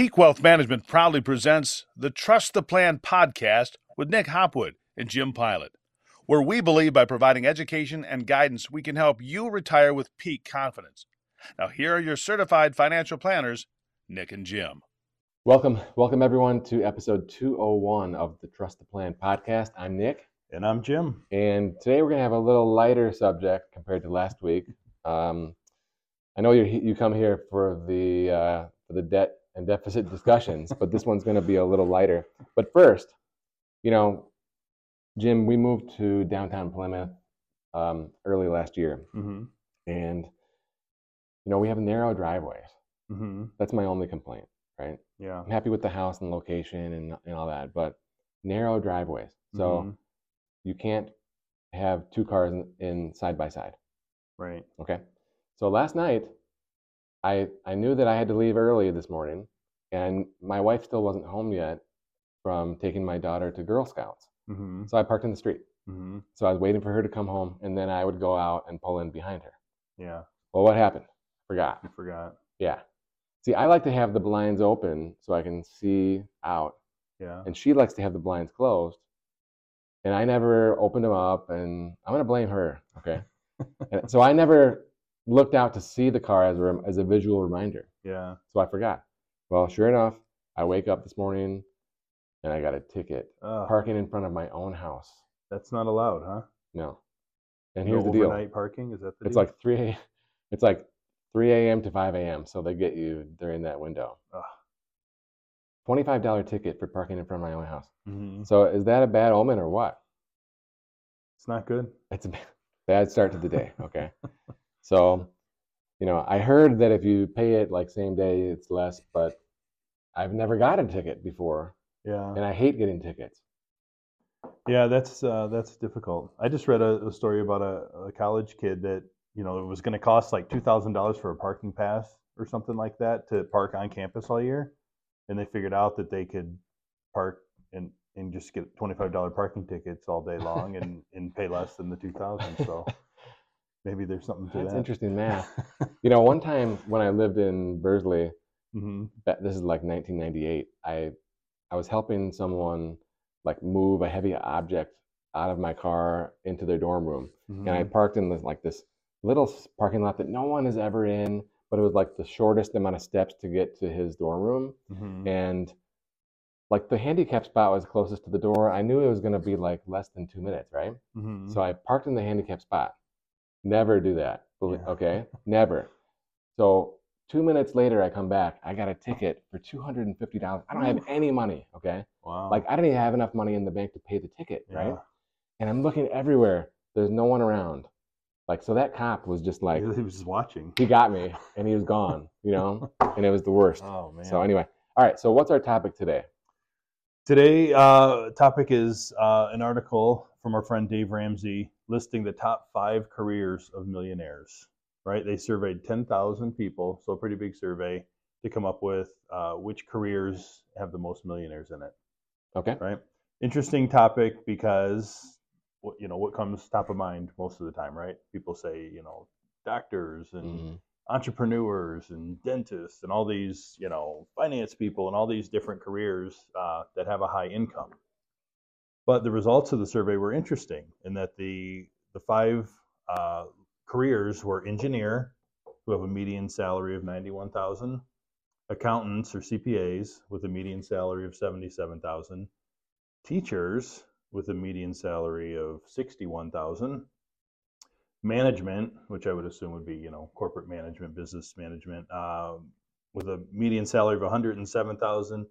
Peak Wealth Management proudly presents the Trust the Plan podcast with Nick Hopwood and Jim Pilat, where we believe by providing education and guidance, we can help you retire with peak confidence. Now, here are your certified financial planners, Nick and Jim. Welcome, welcome everyone to episode 201 of the Trust the Plan podcast. I'm Nick, And I'm Jim. and today we're going to have a little lighter subject compared to last week. Um, I know you you come here for the uh, for the debt and deficit discussions, but this one's going to be a little lighter. But first, you know, Jim, we moved to downtown Plymouth um, early last year, Mm-hmm. and you know we have narrow driveways. Mm-hmm. That's my only complaint, right? Yeah. I'm happy with the house and location and, and all that, but narrow driveways. So Mhm. you can't have two cars in, in side by side. Right. Okay. So last night, I I knew that I had to leave early this morning, and my wife still wasn't home yet from taking my daughter to Girl Scouts. Mm-hmm. So I parked in the street. Mm-hmm. So I was waiting for her to come home, and then I would go out and pull in behind her. Yeah. Well, what happened? Forgot. You forgot. Yeah. See, I like to have the blinds open so I can see out Yeah. and she likes to have the blinds closed. And I never opened them up, and I'm gonna blame her. Okay, and so I never looked out to see the car as a as a visual reminder. Yeah. So I forgot. Well, sure enough, I wake up this morning, and I got a ticket Uh, parking in front of my own house. that's not allowed, huh? No, and No here's the deal: overnight parking. Is that the it's deal? like three, a- it's like three a.m. to five a.m. So they get you during that window. Ugh. Twenty-five dollar ticket for parking in front of my own house. Mhm. So is that a bad omen or what? It's not good. it's a bad start to the day. Okay. so, you know, I heard that if you pay it like same day, it's less, but I've never got a ticket before, Yeah. and I hate getting tickets. Yeah. That's uh, that's difficult. I just read a, a story about a, a college kid that you know it was going to cost like two thousand dollars for a parking pass or something like that to park on campus all year, and they figured out that they could park and and just get twenty five dollar parking tickets all day long and and pay less than the two thousand. So maybe there's something to That's that. interesting math. You know, one time when I lived in Bursley, hmm ba- this is like 1998, I I was helping someone like move a heavy object out of my car into their dorm room. and I Mm-hmm. parked in this like this little parking lot that no one is ever in, but it was like the shortest amount of steps to get to his dorm room, hmm and like the handicap spot was closest to the door. I knew it was going to be like less than two minutes, right? hmm So I parked in the handicap spot. Never do that. Yeah. Okay, never. So two minutes later, I come back. I got a ticket for two hundred and fifty dollars. I don't have any money. Okay, wow. like I didn't even have enough money in the bank to pay the ticket, right? And I'm looking everywhere. There's no one around. Like, so that cop was just like, he was just watching. he got me and he was gone, you know? And it was the worst. Oh man. So, anyway, all right. So, what's our topic today? Today, uh, topic is uh, an article from our friend Dave Ramsey listing the top five careers of millionaires. Right? They surveyed 10,000 people, so a pretty big survey to come up with uh, which careers have the most millionaires in it. Okay. Right? Interesting topic because you know what comes top of mind most of the time, right? People say you know doctors and Mhm. entrepreneurs and dentists and all these, you know, finance people and all these different careers uh, that have a high income. But the results of the survey were interesting in that the the five uh, careers were engineer, who have a median salary of ninety one thousand, accountants or CPAs with a median salary of seventy seven thousand, teachers with a median salary of sixty one thousand, management, which I would assume would be, you know, corporate management, business management, um, with a median salary of 107,000,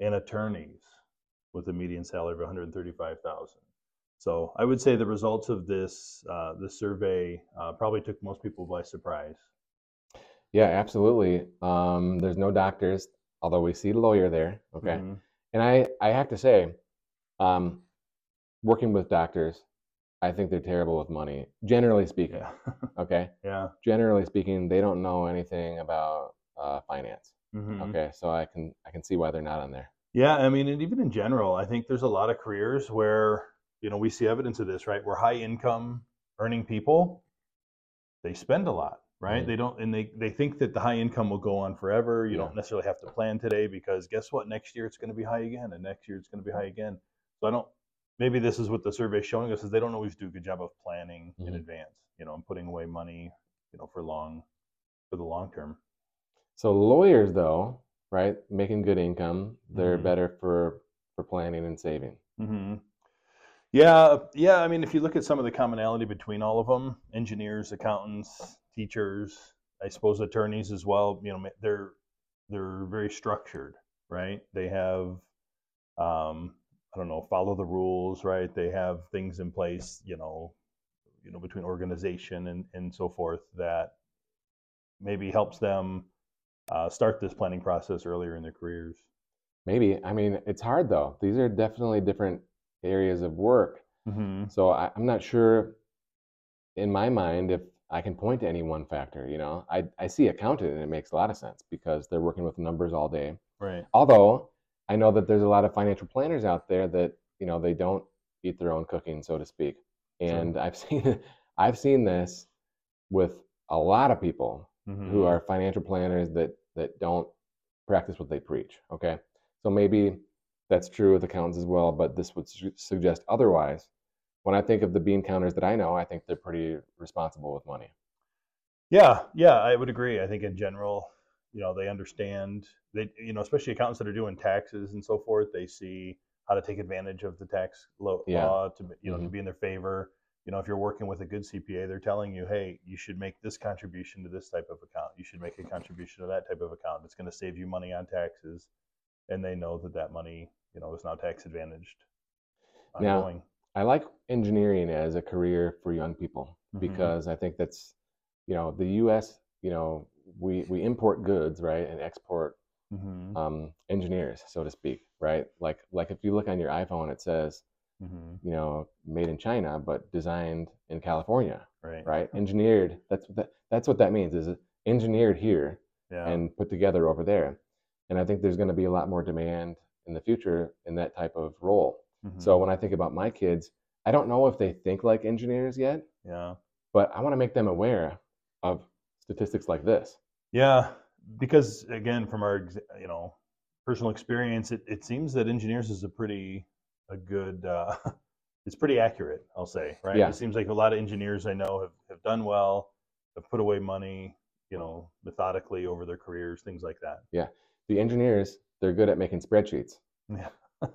and attorneys with a median salary of 135,000. So I would say the results of this uh, this survey uh, probably took most people by surprise. Yeah, absolutely. Um, there's no doctors, although we see a lawyer there. Okay. Mhm. And I, I have to say, um, working with doctors, I think they're terrible with money, generally speaking. Yeah. Okay. yeah. Generally speaking, they don't know anything about uh, finance. Mhm. Okay. So I can, I can see why they're not on there. Yeah, I mean, and even in general, I think there's a lot of careers where you know we see evidence of this, right? Where high income earning people, they spend a lot. right? Mhm. They don't, and they they think that the high income will go on forever. You Yeah. don't necessarily have to plan today because guess what? Next year it's going to be high again, and next year it's going to be high again. So I don't. Maybe this is what the survey is showing us is they don't always do a good job of planning in Mhm. advance. You know, and putting away money, you know, for long, for the long term. So lawyers, though, right, making good income, they're Mhm. better for for planning and saving. hmm Yeah, yeah. I mean, if you look at some of the commonality between all of them, engineers, accountants, teachers, I suppose attorneys as well. You know, they're they're very structured, right? They have, um, I don't know, follow the rules, right? They have things in place, you know, you know, between organization and and so forth that maybe helps them uh, start this planning process earlier in their careers. Maybe. I mean, it's hard though. These are definitely different areas of work. Mm-hmm. So I, I'm not sure in my mind if I can point to any one factor. You know, I, I see accountant and it makes a lot of sense because they're working with numbers all day. Right. Although I know that there's a lot of financial planners out there that you know they don't eat their own cooking, so to speak. And I've seen I've seen this with a lot of people who Mhm. are financial planners that that don't practice what they preach. Okay, so maybe that's true with accountants as well, but this would su- suggest otherwise. When I think of the bean counters that I know, I think they're pretty responsible with money. Yeah, yeah, I would agree. I think in general, you know, they understand they, you know, especially accountants that are doing taxes and so forth. They see how to take advantage of the tax lo- Yeah. law to, be- you know, to Mhm. be in their favor. You know, if you're working with a good CPA, they're telling you, hey, you should make this contribution to this type of account. You should make a contribution to that type of account. It's going to save you money on taxes, and they know that that money, you know, is now tax advantaged. Now, I like engineering as a career for young people Mhm. because I think that's, you know, the U.S. You know, we we import goods, right, and export Mhm. um, engineers, so to speak, right? Like like if you look on your iPhone, it says, Mhm. you know, made in China but designed in California, Right. right? Engineered. That's what that, that's what that means. Is engineered here Yeah. and put together over there. And I think there's going to be a lot more demand in the future in that type of role. So Mhm. when I think about my kids, I don't know if they think like engineers yet, yeah. but I want to make them aware of statistics like this. Yeah, because again, from our you know personal experience, it, it seems that engineers is a pretty a good uh, it's pretty accurate. I'll say right. Yeah. It seems like a lot of engineers I know have, have done well, have put away money, you know, methodically over their careers, things like that. Yeah, the engineers, they're good at making spreadsheets. Yeah,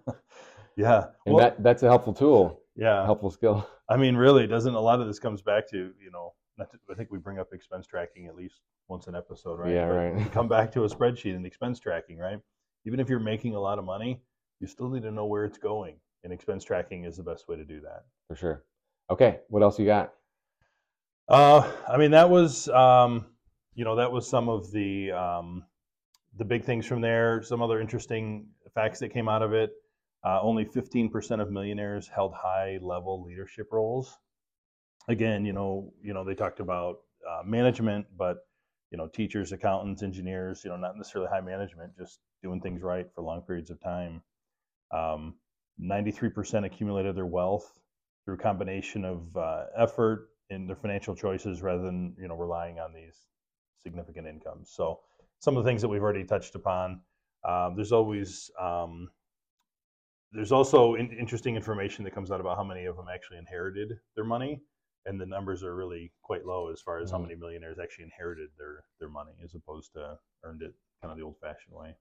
yeah, And well, that, that's a helpful tool, yeah. helpful skill. I mean, really, doesn't a lot of this comes back to you know? Not to, I think we bring up expense tracking at least once an episode, right? Yeah, But right. come back to a spreadsheet and expense tracking, right? Even if you're making a lot of money, you still need to know where it's going, and expense tracking is the best way to do that. For sure. Okay, what else you got? Uh, I mean, that was um, you know that was some of the um, the big things from there. Some other interesting facts that came out of it. Uh, only 15% of millionaires held high level leadership roles. Again, you know, you know, they talked about uh, management, but you know, teachers, accountants, engineers, you know, not necessarily high management, just doing things right for long periods of time. Um, 93% accumulated their wealth through a combination of uh, effort in their financial choices rather than you know relying on these significant incomes. So some of the things that we've already touched upon. Um, there's always um, there's also in, interesting information that comes out about how many of them actually inherited their money, and the numbers are really quite low as far as how Mhm. many millionaires actually inherited their their money as opposed to earned it kind of the old-fashioned way.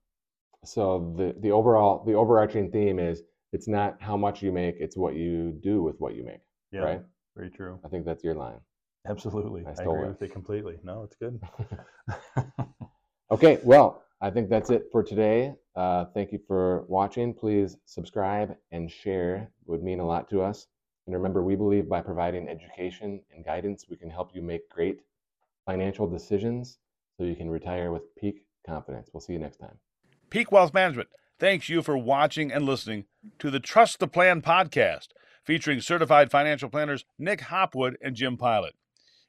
So the, the overall, the overarching theme is it's not how much you make, it's what you do with what you make, Yeah, right? very true. I think that's your line. Absolutely, I I, agree it. with it completely. No, it's good. Okay, well, I think that's it for today. Uh, thank you for watching. Please subscribe and share. It would mean a lot to us. And remember, we believe by providing education and guidance, we can help you make great financial decisions so you can retire with peak confidence. We'll see you next time. Peak Wealth Management thanks you for watching and listening to the Trust the Plan podcast featuring certified financial planners Nick Hopwood and Jim Pilat.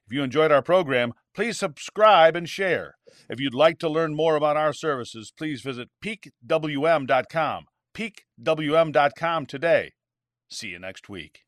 If you enjoyed our program, please subscribe and share. If you'd like to learn more about our services, please visit peakwm.com. peakwm.com today. See you next week.